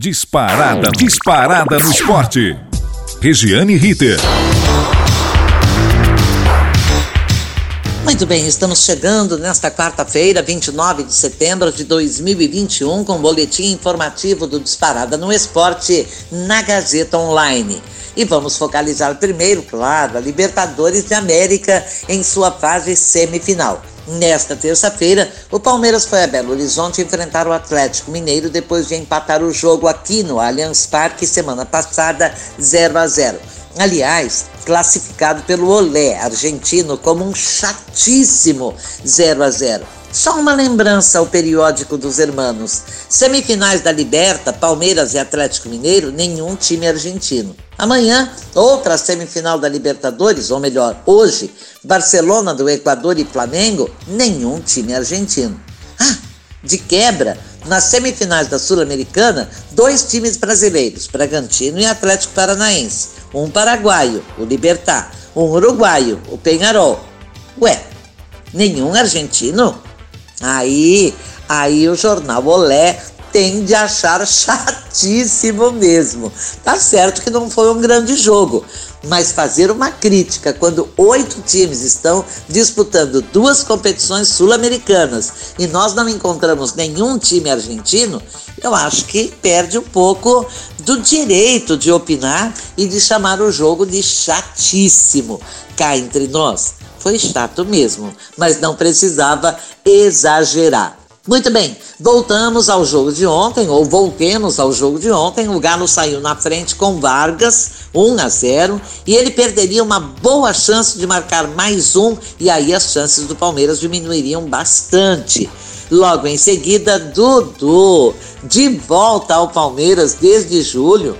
Disparada, disparada no esporte. Regiane Ritter. Muito bem, estamos chegando nesta quarta-feira, 29 de setembro de 2021, com o boletim informativo do Disparada no Esporte na Gazeta Online. E vamos focalizar primeiro, claro, a Libertadores de América em sua fase semifinal. Nesta terça-feira, o Palmeiras foi a Belo Horizonte enfrentar o Atlético Mineiro depois de empatar o jogo aqui no Allianz Parque semana passada 0 a 0. Aliás, classificado pelo Olé argentino como um chatíssimo 0 a 0. Só uma lembrança ao periódico dos hermanos. Semifinais da Liberta, Palmeiras e Atlético Mineiro, nenhum time argentino. Amanhã, outra semifinal da Libertadores, ou melhor, hoje, Barcelona do Equador e Flamengo, nenhum time argentino. Ah, de quebra, nas semifinais da Sul-Americana, dois times brasileiros, Bragantino e Atlético Paranaense. Um paraguaio, o Libertar. Um uruguaio, o Penharol. Ué, nenhum argentino? Aí, aí o jornal Olé tem de achar chatíssimo mesmo. Tá certo que não foi um grande jogo, mas fazer uma crítica quando oito times estão disputando duas competições sul-americanas e nós não encontramos nenhum time argentino, eu acho que perde um pouco do direito de opinar e de chamar o jogo de chatíssimo cá entre nós. Foi chato mesmo, mas não precisava exagerar. Muito bem, voltamos ao jogo de ontem, ou voltemos ao jogo de ontem. O Galo saiu na frente com Vargas, 1 a 0, e ele perderia uma boa chance de marcar mais um, e aí as chances do Palmeiras diminuiriam bastante. Logo em seguida, Dudu, de volta ao Palmeiras desde julho,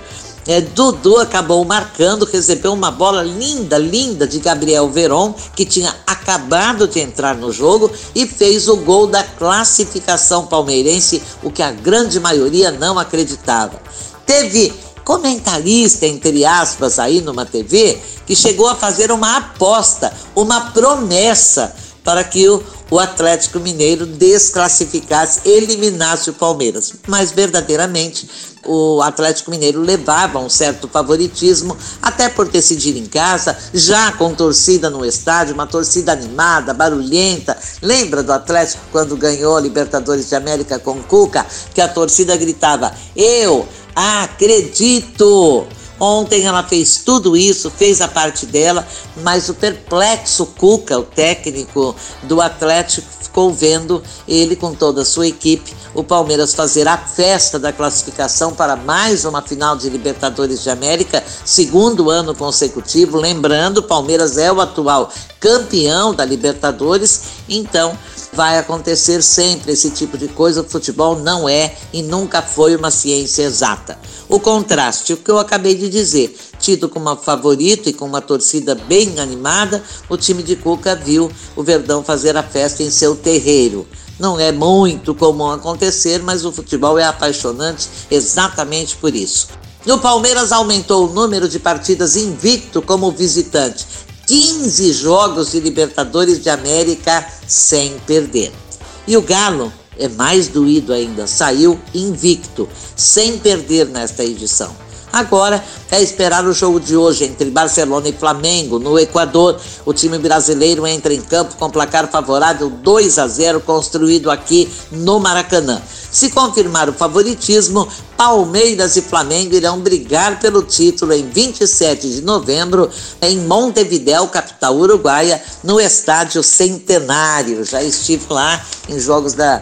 é, Dudu acabou marcando, recebeu uma bola linda, linda de Gabriel Veron, que tinha acabado de entrar no jogo e fez o gol da classificação palmeirense, o que a grande maioria não acreditava. Teve comentarista, entre aspas, aí numa TV, que chegou a fazer uma aposta, uma promessa para que o, o Atlético Mineiro desclassificasse, eliminasse o Palmeiras. Mas verdadeiramente o Atlético Mineiro levava um certo favoritismo, até por decidir em casa, já com torcida no estádio, uma torcida animada, barulhenta. Lembra do Atlético quando ganhou a Libertadores de América com Cuca, que a torcida gritava: Eu acredito! Ontem ela fez tudo isso, fez a parte dela, mas o perplexo Cuca, o técnico do Atlético, ficou vendo ele com toda a sua equipe, o Palmeiras fazer a festa da classificação para mais uma final de Libertadores de América, segundo ano consecutivo. Lembrando, o Palmeiras é o atual campeão da Libertadores, então vai acontecer sempre esse tipo de coisa. O futebol não é e nunca foi uma ciência exata. O contraste, o que eu acabei de dizer, tido como favorito e com uma torcida bem animada, o time de Cuca viu o Verdão fazer a festa em seu terreiro. Não é muito comum acontecer, mas o futebol é apaixonante exatamente por isso. O Palmeiras aumentou o número de partidas invicto como visitante. 15 jogos de Libertadores de América sem perder. E o Galo é mais doído ainda, saiu invicto, sem perder nesta edição. Agora é esperar o jogo de hoje entre Barcelona e Flamengo no Equador. O time brasileiro entra em campo com placar favorável 2 a 0 construído aqui no Maracanã. Se confirmar o favoritismo, Palmeiras e Flamengo irão brigar pelo título em 27 de novembro em Montevidéu, capital uruguaia, no estádio Centenário. Já estive lá em jogos da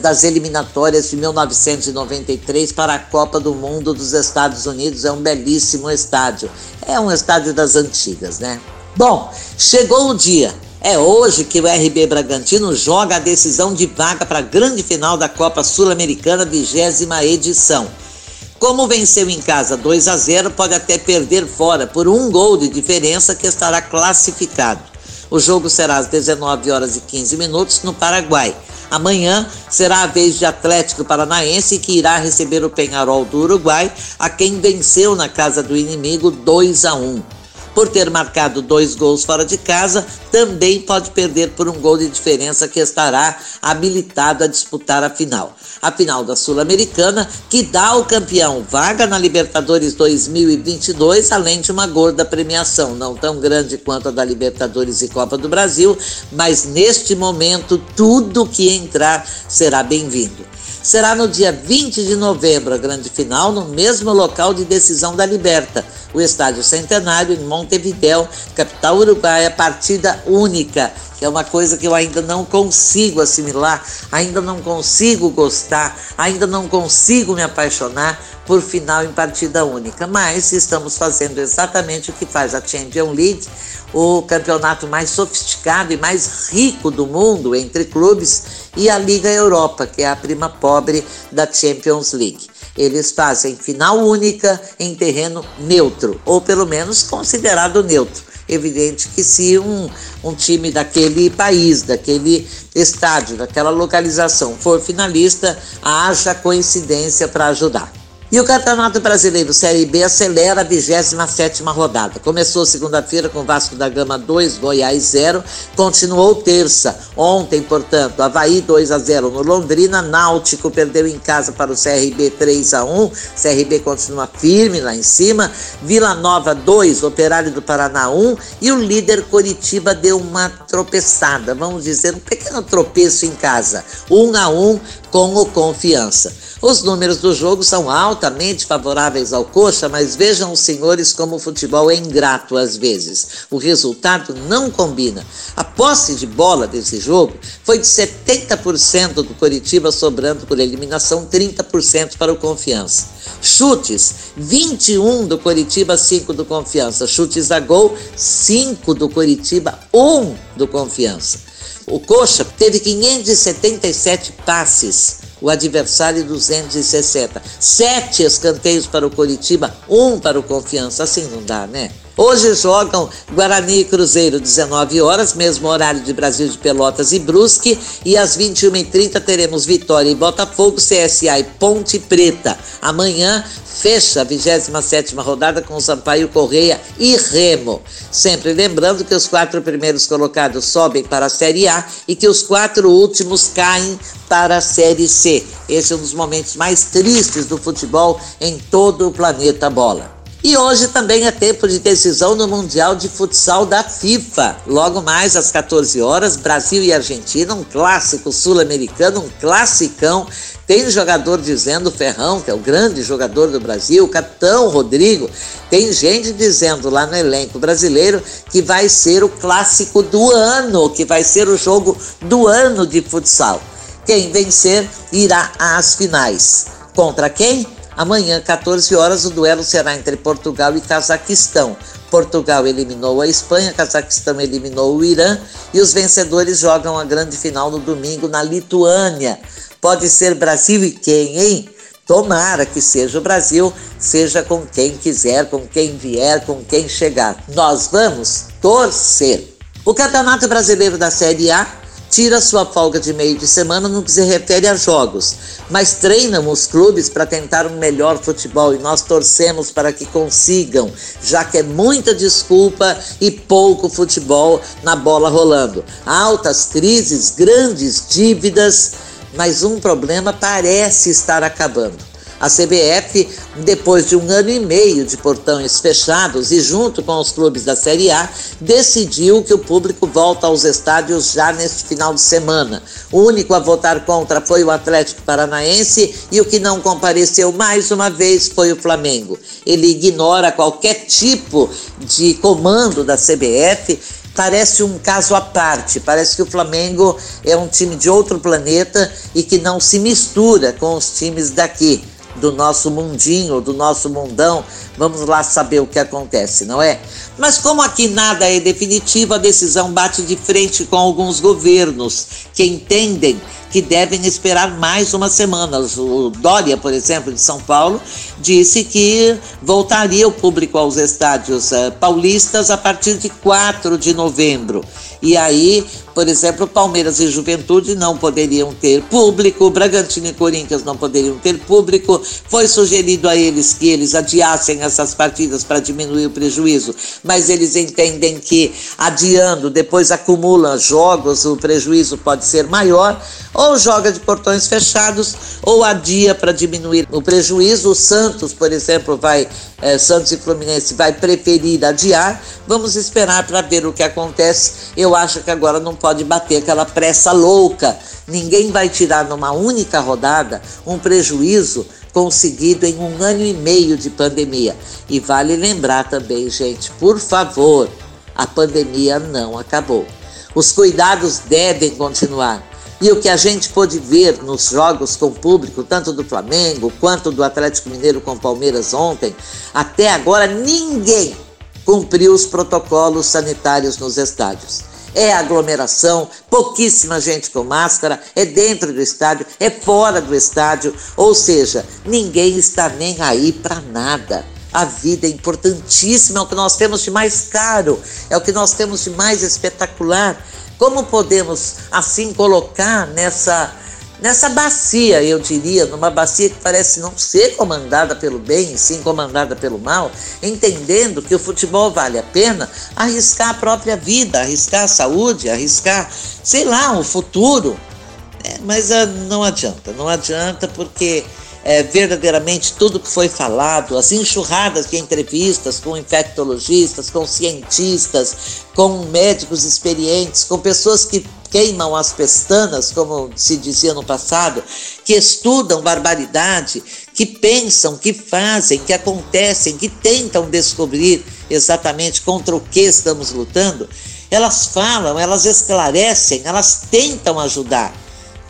das eliminatórias de 1993 para a Copa do Mundo dos Estados Unidos. É um belíssimo estádio. É um estádio das antigas, né? Bom, chegou o dia. É hoje que o RB Bragantino joga a decisão de vaga para a grande final da Copa Sul-Americana, vigésima edição. Como venceu em casa 2 a 0, pode até perder fora por um gol de diferença que estará classificado. O jogo será às 19 horas e 15 minutos no Paraguai. Amanhã será a vez de Atlético Paranaense que irá receber o Penharol do Uruguai, a quem venceu na casa do inimigo 2 a 1. Por ter marcado dois gols fora de casa, também pode perder por um gol de diferença que estará habilitado a disputar a final. A final da Sul-Americana, que dá ao campeão vaga na Libertadores 2022, além de uma gorda premiação, não tão grande quanto a da Libertadores e Copa do Brasil, mas neste momento tudo que entrar será bem-vindo. Será no dia 20 de novembro a grande final, no mesmo local de decisão da Liberta, o Estádio Centenário, em Montevidéu, capital uruguaia, partida única, que é uma coisa que eu ainda não consigo assimilar, ainda não consigo gostar, ainda não consigo me apaixonar por final em partida única. Mas estamos fazendo exatamente o que faz a Champions League o campeonato mais sofisticado e mais rico do mundo entre clubes, e a Liga Europa, que é a prima pobre da Champions League. Eles fazem final única em terreno neutro, ou pelo menos considerado neutro. Evidente que se um, um time daquele país, daquele estádio, daquela localização for finalista, haja coincidência para ajudar. E o Campeonato Brasileiro Série B acelera a 27 rodada. Começou segunda-feira com Vasco da Gama 2, Goiás 0. Continuou terça. Ontem, portanto, Havaí 2 a 0 no Londrina. Náutico perdeu em casa para o CRB 3 a 1. CRB continua firme lá em cima. Vila Nova 2, Operário do Paraná 1. E o líder Coritiba deu uma tropeçada, vamos dizer, um pequeno tropeço em casa. 1 a 1 com o Confiança. Os números do jogo são altamente favoráveis ao Coxa, mas vejam os senhores como o futebol é ingrato às vezes. O resultado não combina. A posse de bola desse jogo foi de 70% do Coritiba, sobrando por eliminação 30% para o Confiança. Chutes, 21 do Coritiba, 5 do Confiança. Chutes a gol, 5 do Coritiba, 1 do Confiança. O Coxa teve 577 passes o adversário 260. Sete escanteios para o Coritiba, um para o Confiança. Assim não dá, né? Hoje jogam Guarani e Cruzeiro, 19 horas, mesmo horário de Brasil de Pelotas e Brusque. E às 21h30 teremos Vitória e Botafogo, CSA e Ponte Preta. Amanhã fecha a 27 rodada com Sampaio Correia e Remo. Sempre lembrando que os quatro primeiros colocados sobem para a Série A e que os quatro últimos caem para a Série C. Esse é um dos momentos mais tristes do futebol em todo o planeta bola. E hoje também é tempo de decisão no Mundial de Futsal da FIFA. Logo mais às 14 horas, Brasil e Argentina, um clássico sul-americano, um classicão. Tem jogador dizendo, Ferrão, que é o grande jogador do Brasil, capitão Rodrigo. Tem gente dizendo lá no elenco brasileiro que vai ser o clássico do ano, que vai ser o jogo do ano de futsal. Quem vencer irá às finais. Contra quem? Amanhã, 14 horas, o duelo será entre Portugal e Cazaquistão. Portugal eliminou a Espanha, Cazaquistão eliminou o Irã e os vencedores jogam a grande final no domingo na Lituânia. Pode ser Brasil e quem, hein? Tomara que seja o Brasil, seja com quem quiser, com quem vier, com quem chegar. Nós vamos torcer. O Campeonato Brasileiro da Série A tira sua folga de meio de semana no que se refere a jogos, mas treinam os clubes para tentar um melhor futebol e nós torcemos para que consigam, já que é muita desculpa e pouco futebol na bola rolando. Altas crises, grandes dívidas, mas um problema parece estar acabando a CBF, depois de um ano e meio de portões fechados e junto com os clubes da Série A, decidiu que o público volta aos estádios já neste final de semana. O único a votar contra foi o Atlético Paranaense e o que não compareceu mais uma vez foi o Flamengo. Ele ignora qualquer tipo de comando da CBF parece um caso à parte. Parece que o Flamengo é um time de outro planeta e que não se mistura com os times daqui do nosso mundinho, do nosso mundão. Vamos lá saber o que acontece, não é? Mas como aqui nada é definitivo, a decisão bate de frente com alguns governos que entendem que devem esperar mais uma semana. O Dória, por exemplo, de São Paulo, disse que voltaria o público aos estádios uh, paulistas a partir de 4 de novembro. E aí Por exemplo, Palmeiras e Juventude não poderiam ter público, Bragantino e Corinthians não poderiam ter público. Foi sugerido a eles que eles adiassem essas partidas para diminuir o prejuízo, mas eles entendem que adiando, depois acumula jogos, o prejuízo pode ser maior, ou joga de portões fechados, ou adia para diminuir o prejuízo. O Santos, por exemplo, vai, eh, Santos e Fluminense vai preferir adiar. Vamos esperar para ver o que acontece. Eu acho que agora não pode bater aquela pressa louca. Ninguém vai tirar numa única rodada um prejuízo conseguido em um ano e meio de pandemia. E vale lembrar também, gente, por favor, a pandemia não acabou. Os cuidados devem continuar. E o que a gente pôde ver nos jogos com público, tanto do Flamengo quanto do Atlético Mineiro com Palmeiras ontem, até agora ninguém cumpriu os protocolos sanitários nos estádios é aglomeração, pouquíssima gente com máscara, é dentro do estádio, é fora do estádio, ou seja, ninguém está nem aí para nada. A vida é importantíssima, é o que nós temos de mais caro, é o que nós temos de mais espetacular. Como podemos assim colocar nessa nessa bacia, eu diria, numa bacia que parece não ser comandada pelo bem, sim comandada pelo mal, entendendo que o futebol vale a pena arriscar a própria vida, arriscar a saúde, arriscar, sei lá, o futuro. É, mas uh, não adianta, não adianta porque é, verdadeiramente tudo que foi falado, as enxurradas de entrevistas com infectologistas, com cientistas, com médicos experientes, com pessoas que queimam as pestanas, como se dizia no passado, que estudam barbaridade, que pensam, que fazem, que acontecem, que tentam descobrir exatamente contra o que estamos lutando, elas falam, elas esclarecem, elas tentam ajudar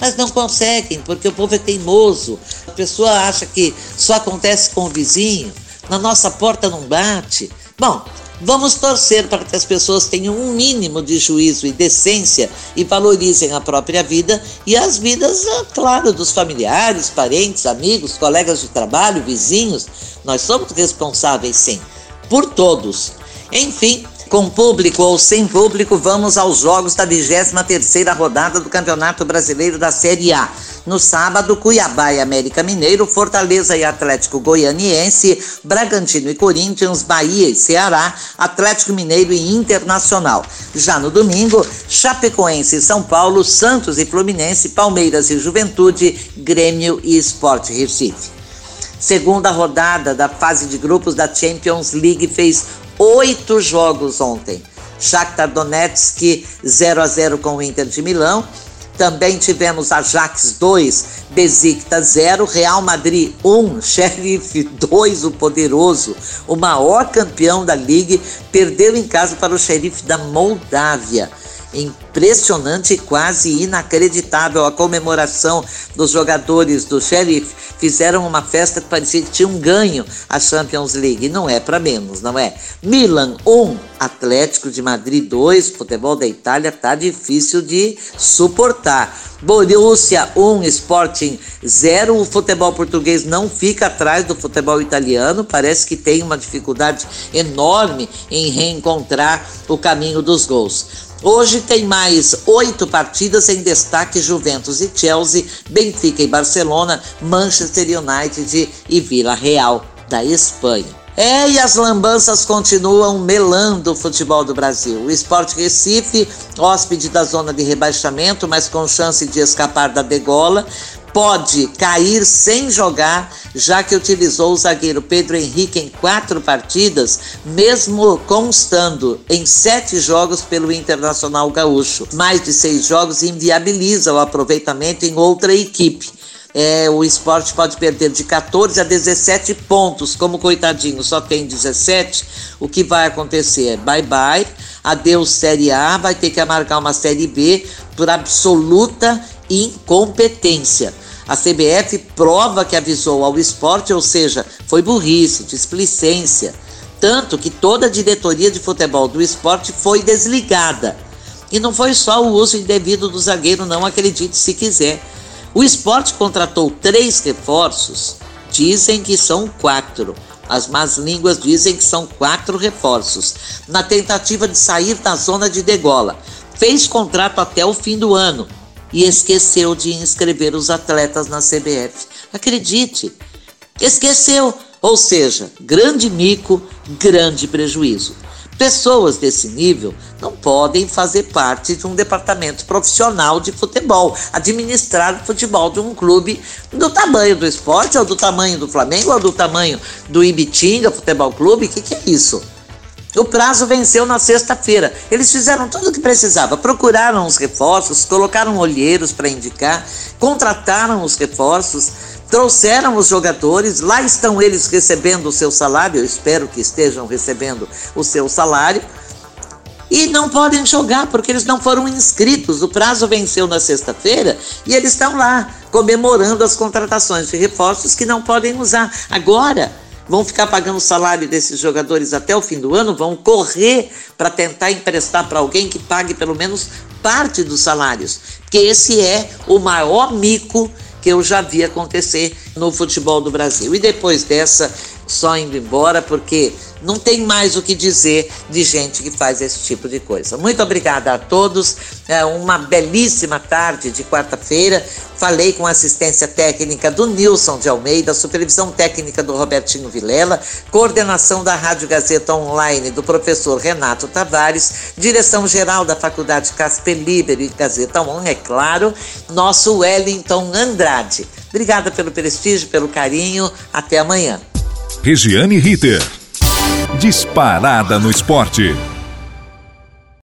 mas não conseguem, porque o povo é teimoso. A pessoa acha que só acontece com o vizinho, na nossa porta não bate. Bom, vamos torcer para que as pessoas tenham um mínimo de juízo e decência e valorizem a própria vida e as vidas, é claro, dos familiares, parentes, amigos, colegas de trabalho, vizinhos. Nós somos responsáveis, sim, por todos. Enfim, com público ou sem público, vamos aos jogos da 23ª rodada do Campeonato Brasileiro da Série A. No sábado, Cuiabá e América Mineiro, Fortaleza e Atlético Goianiense, Bragantino e Corinthians, Bahia e Ceará, Atlético Mineiro e Internacional. Já no domingo, Chapecoense e São Paulo, Santos e Fluminense, Palmeiras e Juventude, Grêmio e Esporte Recife. Segunda rodada da fase de grupos da Champions League fez oito jogos ontem. Shakhtar Donetsk 0 a 0 com o Inter de Milão. Também tivemos Ajax 2, Besiktas 0, Real Madrid 1, Sheriff 2, o poderoso, o maior campeão da liga, perdeu em casa para o Sheriff da Moldávia impressionante e quase inacreditável. A comemoração dos jogadores do Sheriff fizeram uma festa que parecia que tinham ganho a Champions League. Não é para menos, não é? Milan 1, um, Atlético de Madrid 2, futebol da Itália tá difícil de suportar. Borussia 1, um, Sporting 0. O futebol português não fica atrás do futebol italiano. Parece que tem uma dificuldade enorme em reencontrar o caminho dos gols. Hoje tem mais oito partidas em destaque: Juventus e Chelsea, Benfica e Barcelona, Manchester United e Vila Real da Espanha. É, e as lambanças continuam melando o futebol do Brasil. O Esporte Recife, hóspede da zona de rebaixamento, mas com chance de escapar da degola, pode cair sem jogar, já que utilizou o zagueiro Pedro Henrique em quatro partidas, mesmo constando em sete jogos pelo Internacional Gaúcho. Mais de seis jogos inviabiliza o aproveitamento em outra equipe. É, o esporte pode perder de 14 a 17 pontos. Como coitadinho só tem 17, o que vai acontecer? Bye bye, adeus Série A, vai ter que amargar uma Série B por absoluta incompetência. A CBF prova que avisou ao esporte, ou seja, foi burrice, displicência. Tanto que toda a diretoria de futebol do esporte foi desligada. E não foi só o uso indevido do zagueiro, não acredite se quiser. O esporte contratou três reforços, dizem que são quatro. As más línguas dizem que são quatro reforços, na tentativa de sair da zona de degola. fez contrato até o fim do ano e esqueceu de inscrever os atletas na CBF. Acredite, esqueceu. Ou seja, grande mico, grande prejuízo. Pessoas desse nível não podem fazer parte de um departamento profissional de futebol, administrar o futebol de um clube do tamanho do esporte, ou do tamanho do Flamengo, ou do tamanho do Ibitinga Futebol Clube. O que, que é isso? O prazo venceu na sexta-feira. Eles fizeram tudo o que precisava, procuraram os reforços, colocaram olheiros para indicar, contrataram os reforços, trouxeram os jogadores, lá estão eles recebendo o seu salário, eu espero que estejam recebendo o seu salário, e não podem jogar porque eles não foram inscritos. O prazo venceu na sexta-feira e eles estão lá comemorando as contratações de reforços que não podem usar. Agora, vão ficar pagando o salário desses jogadores até o fim do ano, vão correr para tentar emprestar para alguém que pague pelo menos parte dos salários, porque esse é o maior mico que eu já vi acontecer no futebol do Brasil. E depois dessa, só indo embora, porque não tem mais o que dizer de gente que faz esse tipo de coisa. Muito obrigada a todos. É uma belíssima tarde de quarta-feira. Falei com a assistência técnica do Nilson de Almeida, supervisão técnica do Robertinho Vilela, coordenação da Rádio Gazeta Online do professor Renato Tavares, direção geral da Faculdade Casper Libero e Gazeta On, é claro, nosso Wellington Andrade. Obrigada pelo prestígio, pelo carinho. Até amanhã. Regiane Ritter. Disparada no esporte.